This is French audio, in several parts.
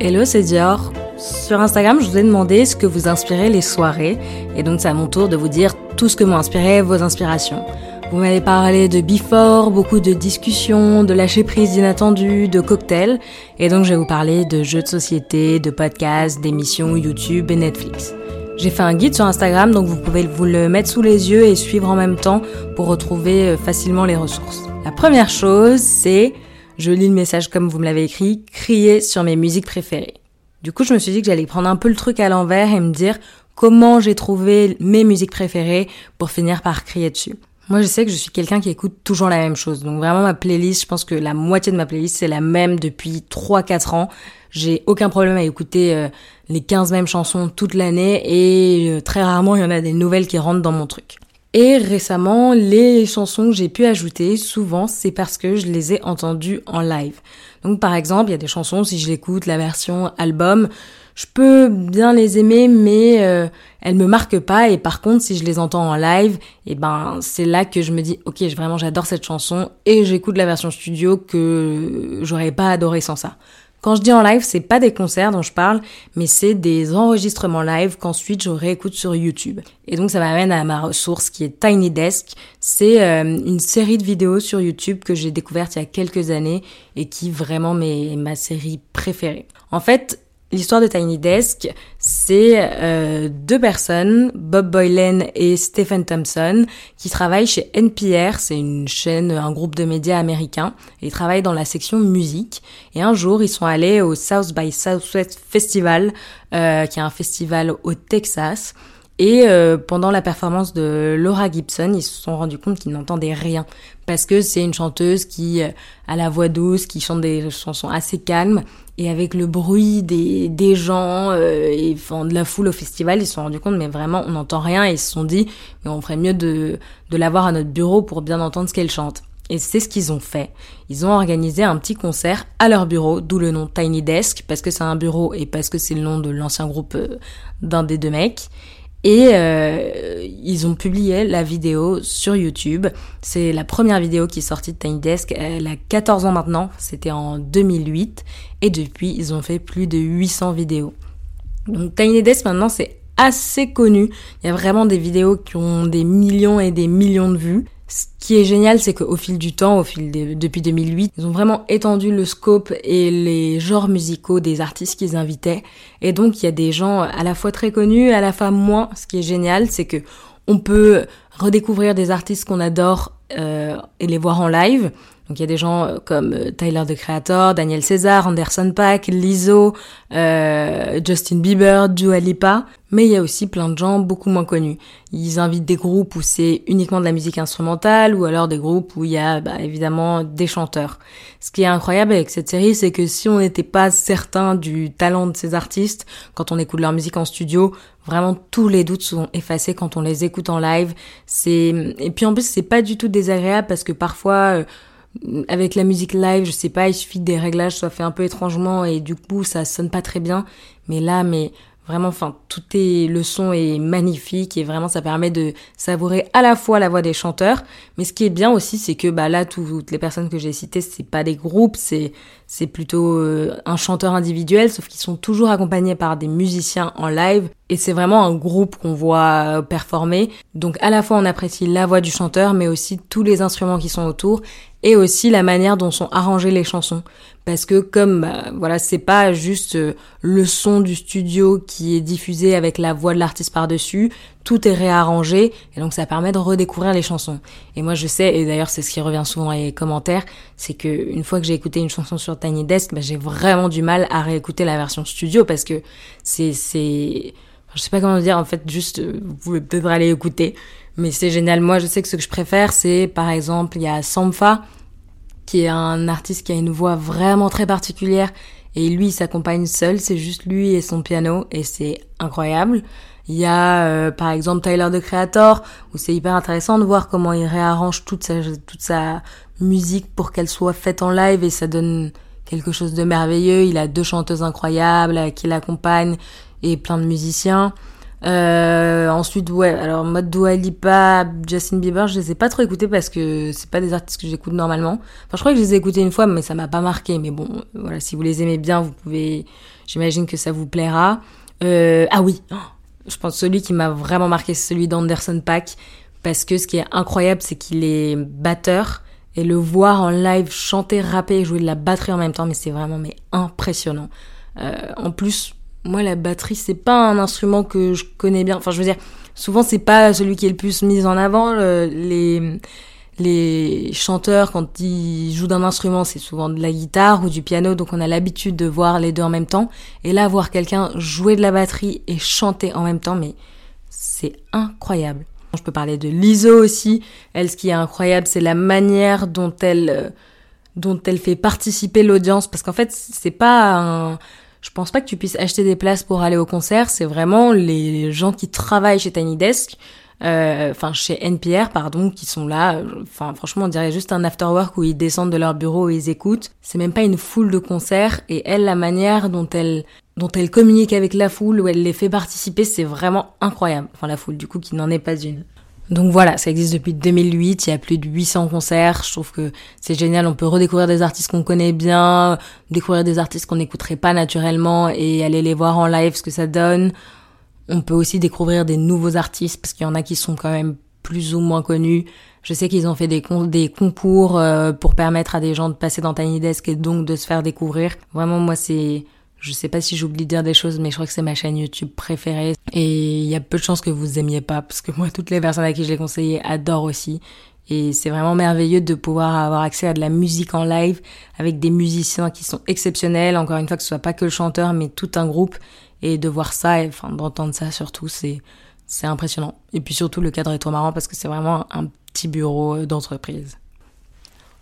Hello, c'est Dior. Sur Instagram, je vous ai demandé ce que vous inspirez les soirées, et donc c'est à mon tour de vous dire tout ce que m'ont inspiré vos inspirations. Vous m'avez parlé de before, beaucoup de discussions, de lâcher prise inattendue, de cocktails, et donc je vais vous parler de jeux de société, de podcasts, d'émissions YouTube et Netflix. J'ai fait un guide sur Instagram, donc vous pouvez vous le mettre sous les yeux et suivre en même temps pour retrouver euh, facilement les ressources. La première chose, c'est je lis le message comme vous me l'avez écrit, crier sur mes musiques préférées. Du coup, je me suis dit que j'allais prendre un peu le truc à l'envers et me dire comment j'ai trouvé mes musiques préférées pour finir par crier dessus. Moi, je sais que je suis quelqu'un qui écoute toujours la même chose. Donc vraiment, ma playlist, je pense que la moitié de ma playlist, c'est la même depuis 3-4 ans. J'ai aucun problème à écouter euh, les 15 mêmes chansons toute l'année et euh, très rarement, il y en a des nouvelles qui rentrent dans mon truc. Et récemment, les chansons que j'ai pu ajouter, souvent, c'est parce que je les ai entendues en live. Donc par exemple, il y a des chansons, si je l'écoute, la version album, je peux bien les aimer, mais euh, elles me marquent pas. Et par contre, si je les entends en live, et eh ben c'est là que je me dis, ok, vraiment j'adore cette chanson et j'écoute la version studio que j'aurais pas adoré sans ça. Quand je dis en live, c'est pas des concerts dont je parle, mais c'est des enregistrements live qu'ensuite je réécoute sur YouTube. Et donc ça m'amène à ma ressource qui est Tiny Desk. C'est euh, une série de vidéos sur YouTube que j'ai découverte il y a quelques années et qui vraiment est ma série préférée. En fait, L'histoire de Tiny Desk, c'est euh, deux personnes, Bob Boylan et Stephen Thompson, qui travaillent chez NPR, c'est une chaîne, un groupe de médias américains, ils travaillent dans la section musique. Et un jour, ils sont allés au South by Southwest Festival, euh, qui est un festival au Texas. Et euh, pendant la performance de Laura Gibson, ils se sont rendus compte qu'ils n'entendaient rien parce que c'est une chanteuse qui a la voix douce, qui chante des chansons assez calmes et avec le bruit des, des gens euh, et enfin, de la foule au festival, ils se sont rendus compte, mais vraiment, on n'entend rien. Et ils se sont dit, mais on ferait mieux de, de l'avoir à notre bureau pour bien entendre ce qu'elle chante. Et c'est ce qu'ils ont fait. Ils ont organisé un petit concert à leur bureau, d'où le nom Tiny Desk, parce que c'est un bureau et parce que c'est le nom de l'ancien groupe euh, d'un des deux mecs. Et euh, ils ont publié la vidéo sur YouTube. C'est la première vidéo qui est sortie de Tiny Desk. Elle a 14 ans maintenant. C'était en 2008. Et depuis, ils ont fait plus de 800 vidéos. Donc Tiny Desk maintenant, c'est assez connu. Il y a vraiment des vidéos qui ont des millions et des millions de vues. Ce qui est génial, c'est qu'au fil du temps, au fil de, depuis 2008, ils ont vraiment étendu le scope et les genres musicaux des artistes qu'ils invitaient. Et donc, il y a des gens à la fois très connus, à la fois moins. Ce qui est génial, c'est que on peut redécouvrir des artistes qu'on adore euh, et les voir en live. Donc il y a des gens euh, comme euh, Tyler the Creator, Daniel César, Anderson Paak, Lizzo, euh, Justin Bieber, Dua Lipa, mais il y a aussi plein de gens beaucoup moins connus. Ils invitent des groupes où c'est uniquement de la musique instrumentale ou alors des groupes où il y a bah, évidemment des chanteurs. Ce qui est incroyable avec cette série, c'est que si on n'était pas certain du talent de ces artistes, quand on écoute leur musique en studio, vraiment tous les doutes sont effacés quand on les écoute en live. C'est et puis en plus c'est pas du tout désagréable parce que parfois avec la musique live, je sais pas, il suffit que des réglages soient faits un peu étrangement et du coup ça sonne pas très bien. Mais là, mais vraiment, enfin, tout est, le son est magnifique et vraiment ça permet de savourer à la fois la voix des chanteurs. Mais ce qui est bien aussi, c'est que bah là, toutes les personnes que j'ai citées, c'est pas des groupes, c'est c'est plutôt euh, un chanteur individuel, sauf qu'ils sont toujours accompagnés par des musiciens en live. Et c'est vraiment un groupe qu'on voit performer. Donc à la fois on apprécie la voix du chanteur, mais aussi tous les instruments qui sont autour et aussi la manière dont sont arrangées les chansons. Parce que comme bah, voilà c'est pas juste euh, le son du studio qui est diffusé avec la voix de l'artiste par dessus tout est réarrangé et donc ça permet de redécouvrir les chansons. Et moi je sais et d'ailleurs c'est ce qui revient souvent dans les commentaires c'est que une fois que j'ai écouté une chanson sur Tiny Desk bah, j'ai vraiment du mal à réécouter la version studio parce que c'est c'est je sais pas comment dire en fait juste euh, vous pouvez peut-être aller écouter mais c'est génial. Moi, je sais que ce que je préfère, c'est par exemple, il y a Sampha, qui est un artiste qui a une voix vraiment très particulière. Et lui, il s'accompagne seul, c'est juste lui et son piano, et c'est incroyable. Il y a euh, par exemple Tyler the Creator, où c'est hyper intéressant de voir comment il réarrange toute sa, toute sa musique pour qu'elle soit faite en live, et ça donne quelque chose de merveilleux. Il a deux chanteuses incroyables qui l'accompagnent, et plein de musiciens. Euh, ensuite, ouais, alors mode Dua Lipa, Justin Bieber, je les ai pas trop écoutés parce que c'est pas des artistes que j'écoute normalement. Enfin, je crois que je les ai écoutés une fois, mais ça m'a pas marqué. Mais bon, voilà, si vous les aimez bien, vous pouvez J'imagine que ça vous plaira. Euh, ah oui, je pense que celui qui m'a vraiment marqué, c'est celui d'Anderson Pack. Parce que ce qui est incroyable, c'est qu'il est batteur. Et le voir en live chanter, rapper et jouer de la batterie en même temps, mais c'est vraiment mais impressionnant. Euh, en plus, moi, la batterie, c'est pas un instrument que je connais bien. Enfin, je veux dire, souvent, c'est pas celui qui est le plus mis en avant. les, les chanteurs, quand ils jouent d'un instrument, c'est souvent de la guitare ou du piano, donc on a l'habitude de voir les deux en même temps. Et là, voir quelqu'un jouer de la batterie et chanter en même temps, mais c'est incroyable. Je peux parler de l'ISO aussi. Elle, ce qui est incroyable, c'est la manière dont elle, euh, dont elle fait participer l'audience, parce qu'en fait, c'est pas un, je pense pas que tu puisses acheter des places pour aller au concert, c'est vraiment les gens qui travaillent chez Tiny Desk euh, enfin chez NPR pardon, qui sont là. Enfin franchement on dirait juste un afterwork où ils descendent de leur bureau et ils écoutent. C'est même pas une foule de concerts et elle la manière dont elle dont elle communique avec la foule, où elle les fait participer, c'est vraiment incroyable. Enfin la foule du coup qui n'en est pas une. Donc voilà, ça existe depuis 2008, il y a plus de 800 concerts, je trouve que c'est génial, on peut redécouvrir des artistes qu'on connaît bien, découvrir des artistes qu'on n'écouterait pas naturellement et aller les voir en live ce que ça donne. On peut aussi découvrir des nouveaux artistes parce qu'il y en a qui sont quand même plus ou moins connus. Je sais qu'ils ont fait des, des concours euh, pour permettre à des gens de passer dans Tiny Desk et donc de se faire découvrir. Vraiment, moi, c'est... Je sais pas si j'oublie de dire des choses, mais je crois que c'est ma chaîne YouTube préférée. Et il y a peu de chances que vous aimiez pas, parce que moi, toutes les personnes à qui je l'ai conseillé adorent aussi. Et c'est vraiment merveilleux de pouvoir avoir accès à de la musique en live avec des musiciens qui sont exceptionnels. Encore une fois, que ce soit pas que le chanteur, mais tout un groupe et de voir ça, enfin d'entendre ça surtout, c'est c'est impressionnant. Et puis surtout le cadre est trop marrant parce que c'est vraiment un petit bureau euh, d'entreprise.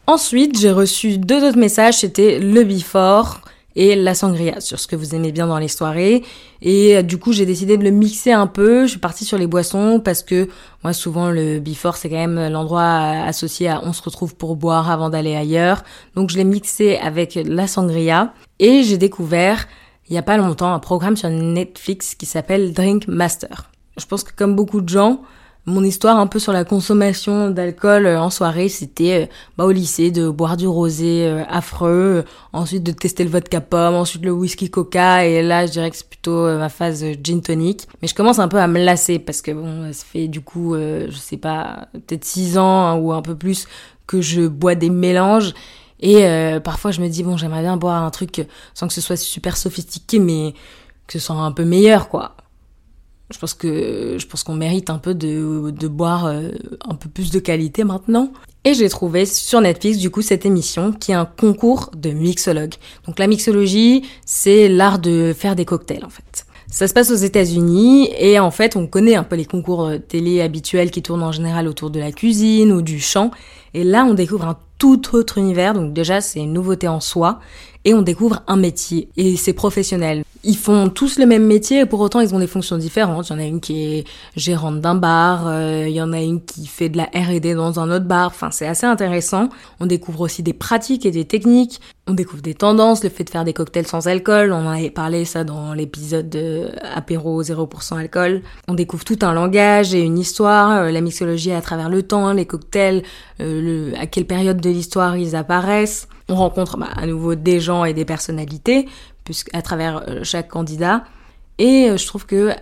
Ensuite, j'ai reçu deux autres messages, c'était le before et la sangria sur ce que vous aimez bien dans les soirées. Et euh, du coup, j'ai décidé de le mixer un peu. Je suis partie sur les boissons parce que moi, souvent, le before, c'est quand même l'endroit associé à on se retrouve pour boire avant d'aller ailleurs. Donc, je l'ai mixé avec la sangria et j'ai découvert il y a pas longtemps un programme sur Netflix qui s'appelle Drink Master. Je pense que comme beaucoup de gens, mon histoire un peu sur la consommation d'alcool euh, en soirée, c'était euh, bah, au lycée de boire du rosé euh, affreux, ensuite de tester le vodka pomme, ensuite le whisky coca, et là je dirais que c'est plutôt ma phase gin tonic. Mais je commence un peu à me lasser parce que bon, ça fait du coup, je sais pas, peut-être 6 ans hein, ou un peu plus que je bois des mélanges et euh, parfois, je me dis, bon, j'aimerais bien boire un truc sans que ce soit super sophistiqué, mais que ce soit un peu meilleur, quoi. Je pense que je pense qu'on mérite un peu de, de boire euh, un peu plus de qualité maintenant. Et j'ai trouvé sur Netflix du coup cette émission qui est un concours de mixologue. Donc la mixologie, c'est l'art de faire des cocktails en fait. Ça se passe aux États-Unis et en fait on connaît un peu les concours euh, télé habituels qui tournent en général autour de la cuisine ou du chant. Et là on découvre un tout autre univers. Donc déjà, c'est une nouveauté en soi. Et on découvre un métier. Et c'est professionnel. Ils font tous le même métier et pour autant, ils ont des fonctions différentes. Il y en a une qui est gérante d'un bar. Euh, il y en a une qui fait de la R&D dans un autre bar. Enfin, c'est assez intéressant. On découvre aussi des pratiques et des techniques. On découvre des tendances, le fait de faire des cocktails sans alcool. On en avait parlé ça dans l'épisode de apéro 0% alcool. On découvre tout un langage et une histoire, euh, la mixologie à travers le temps, les cocktails, euh, à quelle période de l'histoire ils apparaissent. On rencontre bah, à nouveau des gens et des personnalités, puisqu'à travers euh, chaque candidat. Et je trouve que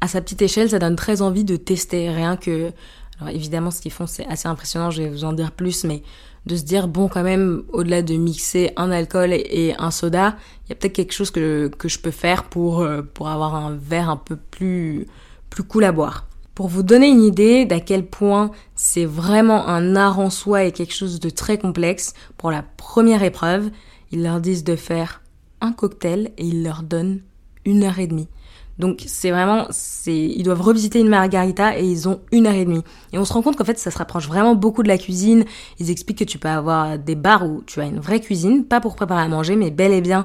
à sa petite échelle, ça donne très envie de tester. Rien que, alors évidemment, ce qu'ils font, c'est assez impressionnant. Je vais vous en dire plus, mais de se dire bon, quand même, au-delà de mixer un alcool et, un soda, il y a peut-être quelque chose que que je peux faire pour pour avoir un verre un peu plus plus cool à boire. Pour vous donner une idée d'à quel point c'est vraiment un art en soi et quelque chose de très complexe, pour la première épreuve, ils leur disent de faire un cocktail et ils leur donnent une heure et demie. Donc c'est vraiment, c'est, ils doivent revisiter une margarita et ils ont une heure et demie. Et on se rend compte qu'en fait ça se rapproche vraiment beaucoup de la cuisine. Ils expliquent que tu peux avoir des bars où tu as une vraie cuisine, pas pour préparer à manger, mais bel et bien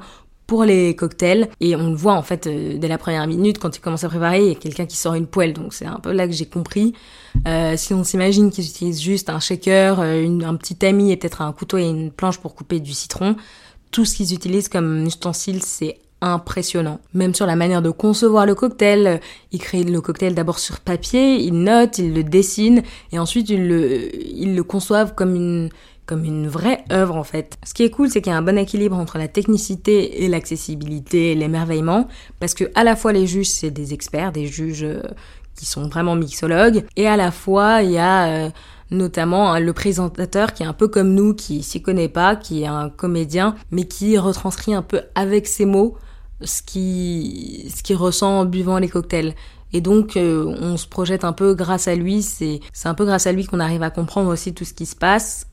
pour les cocktails. Et on le voit en fait euh, dès la première minute quand il commence à préparer, il y a quelqu'un qui sort une poêle. Donc c'est un peu là que j'ai compris. Euh, si on s'imagine qu'ils utilisent juste un shaker, euh, un petit tamis et peut-être un couteau et une planche pour couper du citron, tout ce qu'ils utilisent comme ustensile, c'est impressionnant. Même sur la manière de concevoir le cocktail, euh, ils créent le cocktail d'abord sur papier, ils notent, ils le dessinent et ensuite ils le, ils le conçoivent comme une comme une vraie œuvre en fait. Ce qui est cool, c'est qu'il y a un bon équilibre entre la technicité et l'accessibilité l'émerveillement, parce que à la fois les juges c'est des experts, des juges euh, qui sont vraiment mixologues, et à la fois il y a euh, notamment hein, le présentateur qui est un peu comme nous, qui s'y connaît pas, qui est un comédien, mais qui retranscrit un peu avec ses mots ce qui ce qu'il ressent en buvant les cocktails. Et donc, euh, on se projette un peu grâce à lui. C'est, c'est un peu grâce à lui qu'on arrive à comprendre aussi tout ce qui se passe.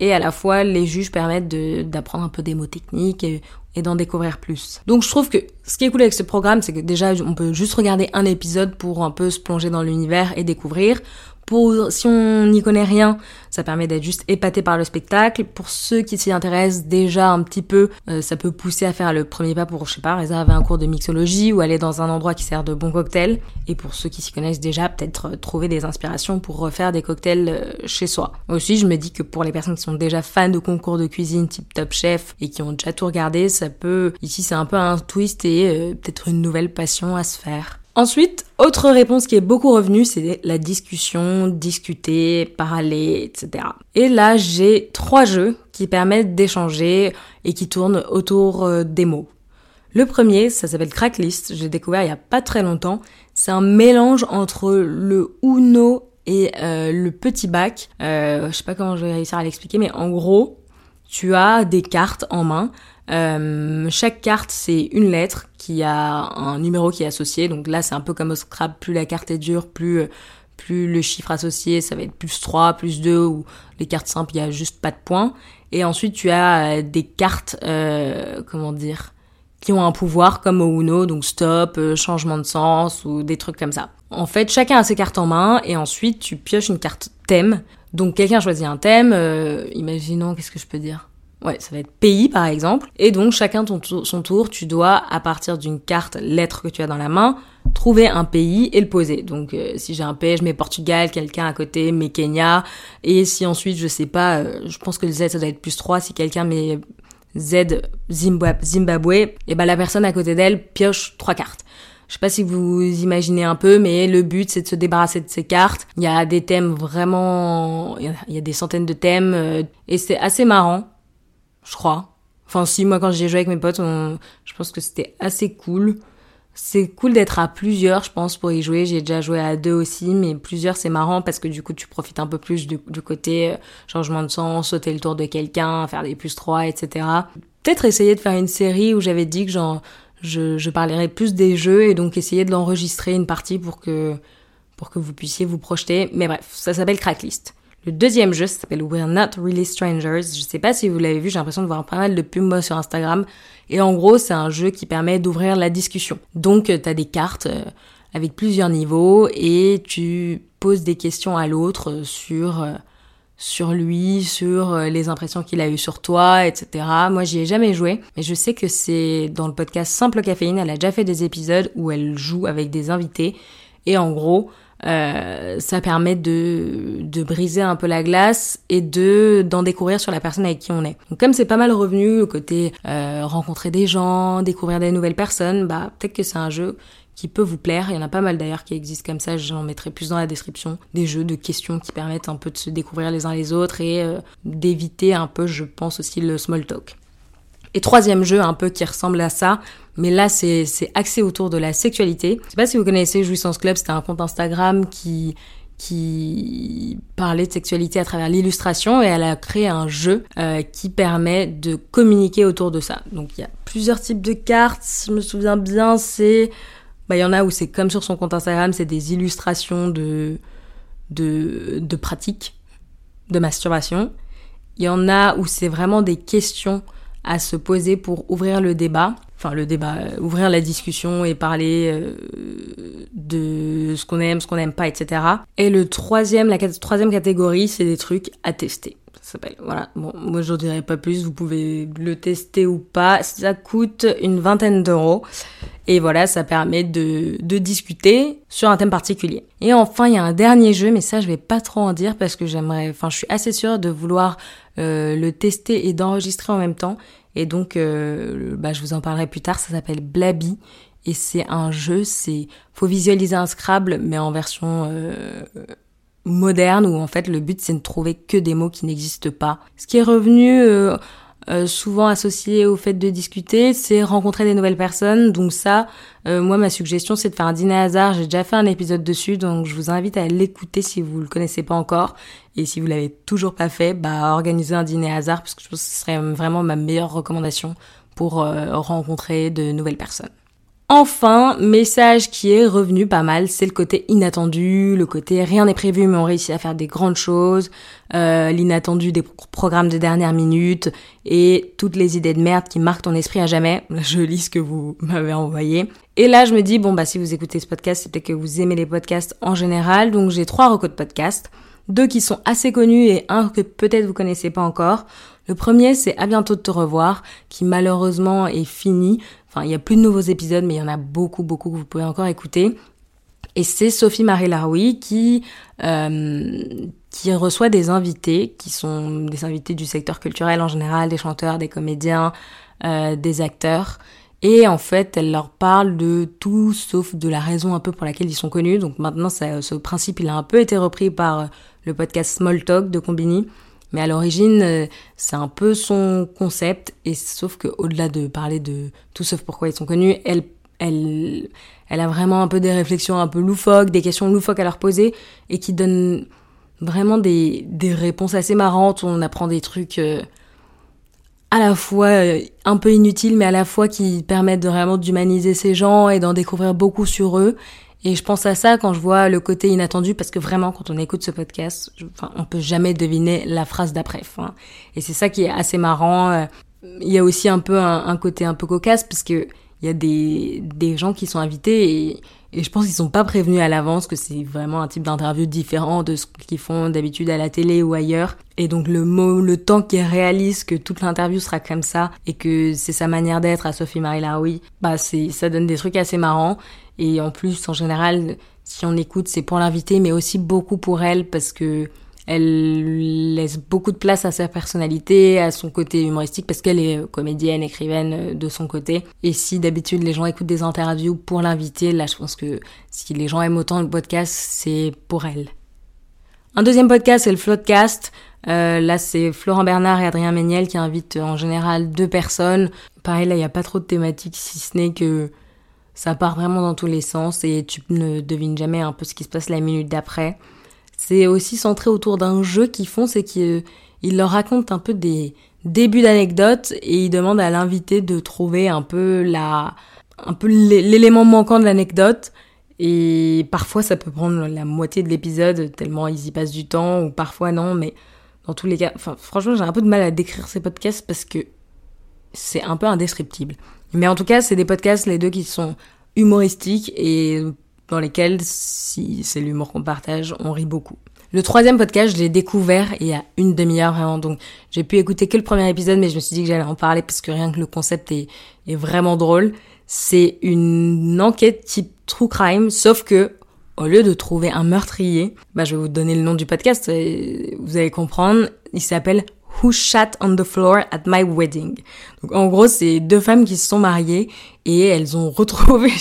Et à la fois, les juges permettent de, d'apprendre un peu des mots techniques et, et d'en découvrir plus. Donc, je trouve que ce qui est cool avec ce programme, c'est que déjà, on peut juste regarder un épisode pour un peu se plonger dans l'univers et découvrir. Pour, si on n'y connaît rien, ça permet d'être juste épaté par le spectacle. Pour ceux qui s'y intéressent déjà un petit peu, euh, ça peut pousser à faire le premier pas pour, je sais pas, réserver un cours de mixologie ou aller dans un endroit qui sert de bons cocktails. Et pour ceux qui s'y connaissent déjà, peut-être euh, trouver des inspirations pour refaire des cocktails euh, chez soi. Aussi, je me dis que pour les personnes qui sont déjà fans de concours de cuisine type Top Chef et qui ont déjà tout regardé, ça peut, ici c'est un peu un twist et peut-être une nouvelle passion à se faire. Ensuite, autre réponse qui est beaucoup revenue, c'est la discussion, discuter, parler, etc. Et là, j'ai trois jeux qui permettent d'échanger et qui tournent autour euh, des mots. Le premier, ça s'appelle Cracklist, j'ai découvert il y a pas très longtemps. C'est un mélange entre le Uno et euh, le petit bac. Euh, je sais pas comment je vais réussir à l'expliquer, mais en gros, tu as des cartes en main euh, chaque carte, c'est une lettre qui a un numéro qui est associé. Donc là, c'est un peu comme au Scrabble, plus la carte est dure, plus plus le chiffre associé, ça va être plus 3, plus 2, ou les cartes simples, il y a juste pas de points. Et ensuite, tu as euh, des cartes, euh, comment dire, qui ont un pouvoir comme au Uno, donc stop, euh, changement de sens, ou des trucs comme ça. En fait, chacun a ses cartes en main, et ensuite, tu pioches une carte thème. Donc quelqu'un choisit un thème, imaginons, qu'est-ce que je peux dire? Ouais, ça va être pays par exemple. Et donc chacun son tour, tu dois, à partir d'une carte lettre que tu as dans la main, trouver un pays et le poser. Donc euh, si j'ai un pays, je mets Portugal, quelqu'un à côté met Kenya. Et si ensuite, je sais pas, euh, je pense que le Z ça doit être plus 3, si quelqu'un met Z Zimbabwe, et ben la personne à côté d'elle pioche trois cartes. Je sais pas si vous imaginez un peu, mais le but c'est de se débarrasser de ces cartes. Il y a des thèmes vraiment, il y a des centaines de thèmes euh, et c'est assez marrant je crois. Enfin, si, moi, quand j'ai joué avec mes potes, je pense que c'était assez cool. C'est cool d'être à plusieurs, je pense, pour y jouer. J'ai déjà joué à deux aussi, mais plusieurs, c'est marrant parce que du coup, tu profites un peu plus du, côté euh, changement de sens, sauter le tour de quelqu'un, faire des plus trois, etc. Peut-être essayer de faire une série où j'avais dit que je, je parlerais plus des jeux et donc essayer de l'enregistrer une partie pour que, pour que vous puissiez vous projeter. Mais bref, ça s'appelle Cracklist. Le deuxième jeu s'appelle We're Not Really Strangers. Je sais pas si vous l'avez vu, j'ai l'impression de voir pas mal de pubs sur Instagram. Et en gros, c'est un jeu qui permet d'ouvrir la discussion. Donc, euh, tu as des cartes euh, avec plusieurs niveaux et tu poses des questions à l'autre euh, sur sur lui, sur les impressions qu'il a eues sur toi, etc. Moi, j'y ai jamais joué, mais je sais que c'est dans le podcast Simple Caféine, elle a déjà fait des épisodes où elle joue avec des invités. Et en gros, euh, ça permet de, de briser un peu la glace et de d'en découvrir sur la personne avec qui on est. Donc comme c'est pas mal revenu le côté euh, rencontrer des gens, découvrir des nouvelles personnes, bah peut-être que c'est un jeu qui peut vous plaire. Il y en a pas mal d'ailleurs qui existent comme ça, j'en mettrai plus dans la description. Des jeux de questions qui permettent un peu de se découvrir les uns les autres et euh, d'éviter un peu, je pense aussi, le small talk. Et troisième jeu un peu qui ressemble à ça, mais là c'est axé autour de la sexualité. Je sais pas si vous connaissez Jouissance Club, c'était un compte Instagram qui parlait de sexualité à travers l'illustration et elle a créé un jeu euh, qui permet de communiquer autour de ça. Donc il y a plusieurs types de cartes, je me souviens bien, c'est bah il y en a où c'est comme sur son compte Instagram, c'est des illustrations de de de pratiques de masturbation. Il y en a où c'est vraiment des questions à se poser pour ouvrir le débat, enfin le débat, euh, ouvrir la discussion et parler euh, de ce qu'on aime, ce qu'on n'aime pas, etc. Et le troisième, la troisième catégorie, c'est des trucs à tester. Ça s'appelle, voilà. Bon, moi je dirais pas plus, vous pouvez le tester ou pas. Ça coûte une vingtaine d'euros. Et voilà, ça permet de, de discuter sur un thème particulier. Et enfin, il y a un dernier jeu, mais ça je vais pas trop en dire parce que j'aimerais, enfin je suis assez sûre de vouloir euh, le tester et d'enregistrer en même temps. Et donc, euh, bah, je vous en parlerai plus tard. Ça s'appelle Blabby et c'est un jeu. C'est faut visualiser un Scrabble, mais en version euh, moderne où en fait le but c'est de trouver que des mots qui n'existent pas. Ce qui est revenu euh, euh, souvent associé au fait de discuter, c'est rencontrer des nouvelles personnes. Donc ça, euh, moi ma suggestion c'est de faire un dîner hasard. J'ai déjà fait un épisode dessus, donc je vous invite à l'écouter si vous le connaissez pas encore. Et si vous l'avez toujours pas fait, bah organisez un dîner hasard parce que je pense que ce serait vraiment ma meilleure recommandation pour rencontrer de nouvelles personnes. Enfin, message qui est revenu pas mal, c'est le côté inattendu, le côté rien n'est prévu mais on réussit à faire des grandes choses, euh, l'inattendu des programmes de dernière minute et toutes les idées de merde qui marquent ton esprit à jamais. Je lis ce que vous m'avez envoyé. Et là, je me dis, bon bah si vous écoutez ce podcast, c'est peut-être que vous aimez les podcasts en général, donc j'ai trois recos de podcasts, deux qui sont assez connus et un que peut-être vous connaissez pas encore. Le premier, c'est À bientôt de te revoir, qui malheureusement est fini. Il y a plus de nouveaux épisodes, mais il y en a beaucoup, beaucoup que vous pouvez encore écouter. Et c'est Sophie Marie Laroui qui euh, qui reçoit des invités, qui sont des invités du secteur culturel en général, des chanteurs, des comédiens, euh, des acteurs. Et en fait, elle leur parle de tout sauf de la raison un peu pour laquelle ils sont connus. Donc maintenant, ce principe, il a un peu été repris par le podcast Small Talk de Combini. Mais à l'origine, euh, c'est un peu son concept, et sauf que au-delà de parler de tout sauf pourquoi ils sont connus, elle, elle, elle a vraiment un peu des réflexions un peu loufoques, des questions loufoques à leur poser, et qui donnent vraiment des, des réponses assez marrantes. On apprend des trucs euh, à la fois euh, un peu inutiles, mais à la fois qui permettent de vraiment d'humaniser ces gens et d'en découvrir beaucoup sur eux. Et je pense à ça quand je vois le côté inattendu, parce que vraiment, quand on écoute ce podcast, enfin, on peut jamais deviner la phrase d'après. Et c'est ça qui est assez marrant. Euh, il y a aussi un peu un, côté un peu cocasse, parce que il y a des, des gens qui sont invités et, je pense qu'ils sont pas prévenus à l'avance que c'est vraiment un type d'interview différent de ce qu'ils font d'habitude à la télé ou ailleurs. Et donc le le temps qu'ils réalisent que toute l'interview sera comme ça et que c'est sa manière d'être à Sophie Marie Laroui, bah c'est, ça donne des trucs assez marrants. Et en plus, en général, si on écoute, c'est pour l'inviter, mais aussi beaucoup pour elle, parce que elle laisse beaucoup de place à sa personnalité, à son côté humoristique, parce qu'elle est comédienne, écrivaine euh, de son côté. Et si d'habitude les gens écoutent des interviews pour l'inviter, là je pense que si les gens aiment autant le podcast, c'est pour elle. Un deuxième podcast, c'est le Floodcast. Euh, là, c'est Florent Bernard et Adrien Méniel qui invitent en général deux personnes. Pareil, là, il n'y a pas trop de thématiques, si ce n'est que ça part vraiment dans tous les sens et tu ne devines jamais un peu ce qui se passe la minute d'après. C'est aussi centré autour d'un jeu qu'ils font, c'est qu'ils leur racontent un peu des débuts d'anecdotes et ils demandent à l'invité de trouver un peu la, un peu l'élément manquant de l'anecdote. Et parfois ça peut prendre la moitié de l'épisode tellement ils y passent du temps ou parfois non, mais dans tous les cas, franchement j'ai un peu de mal à décrire ces podcasts parce que c'est un peu indescriptible. Mais en tout cas, c'est des podcasts, les deux, qui sont humoristiques et dans lesquels, si c'est l'humour qu'on partage, on rit beaucoup. Le troisième podcast, je l'ai découvert il y a une demi-heure vraiment, donc j'ai pu écouter que le premier épisode, mais je me suis dit que j'allais en parler parce que rien que le concept est, est vraiment drôle. C'est une enquête type true crime, sauf que au lieu de trouver un meurtrier, bah je vais vous donner le nom du podcast, vous allez comprendre. Il s'appelle Who Shat on the Floor at My Wedding. Donc en gros, c'est deux femmes qui se sont mariées et elles ont retrouvé,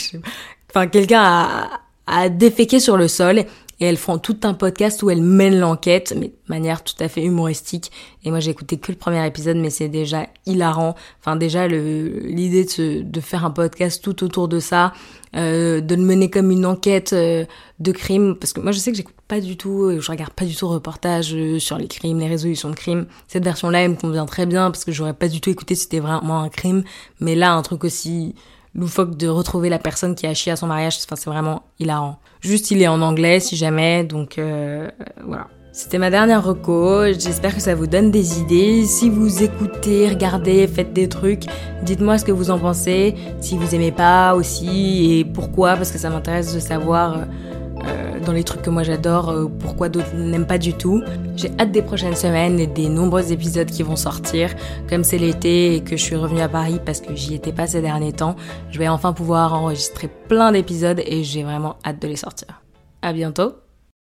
enfin quelqu'un a, a déféqué sur le sol et elles font tout un podcast où elles mènent l'enquête, mais de manière tout à fait humoristique. Et moi, j'ai écouté que le premier épisode, mais c'est déjà hilarant. Enfin, déjà, l'idée de, faire un podcast tout autour de ça, euh, de le mener comme une enquête euh, de crime, parce que moi, je sais que j'écoute pas du tout, je regarde pas du tout reportage euh, sur les crimes, les résolutions de crimes. Cette version-là, elle me convient très bien, parce que j'aurais pas du tout écouté si c'était vraiment un crime. Mais là, un truc aussi loufoque de retrouver la personne qui a chié à son mariage, enfin, c'est vraiment hilarant. Juste, il est en anglais si jamais, donc euh, voilà. C'était ma dernière reco, j'espère que ça vous donne des idées. Si vous écoutez, regardez, faites des trucs, dites-moi ce que vous en pensez, si vous aimez pas aussi et pourquoi, parce que ça m'intéresse de savoir euh, dans les trucs que moi j'adore, euh, pourquoi d'autres n'aiment pas du tout. J'ai hâte des prochaines semaines et des nombreux épisodes qui vont sortir. Comme c'est l'été et que je suis revenue à Paris parce que j'y étais pas ces derniers temps, je vais enfin pouvoir enregistrer plein d'épisodes et j'ai vraiment hâte de les sortir. À bientôt